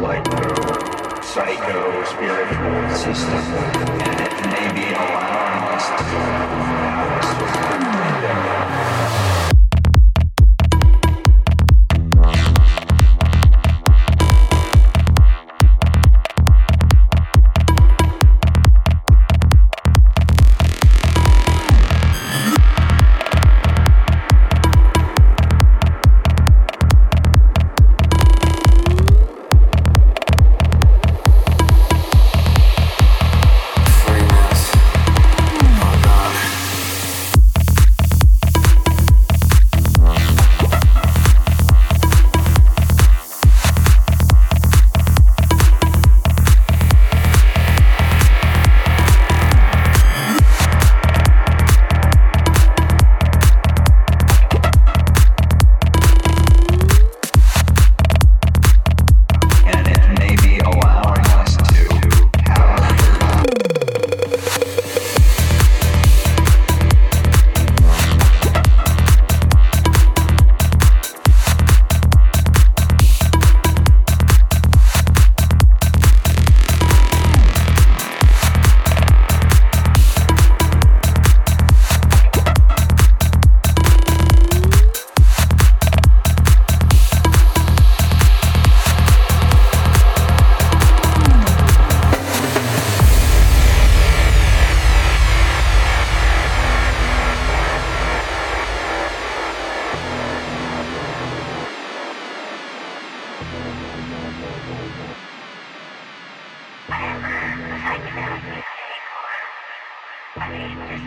like the psycho-spiritual system, and it may be allowing Thank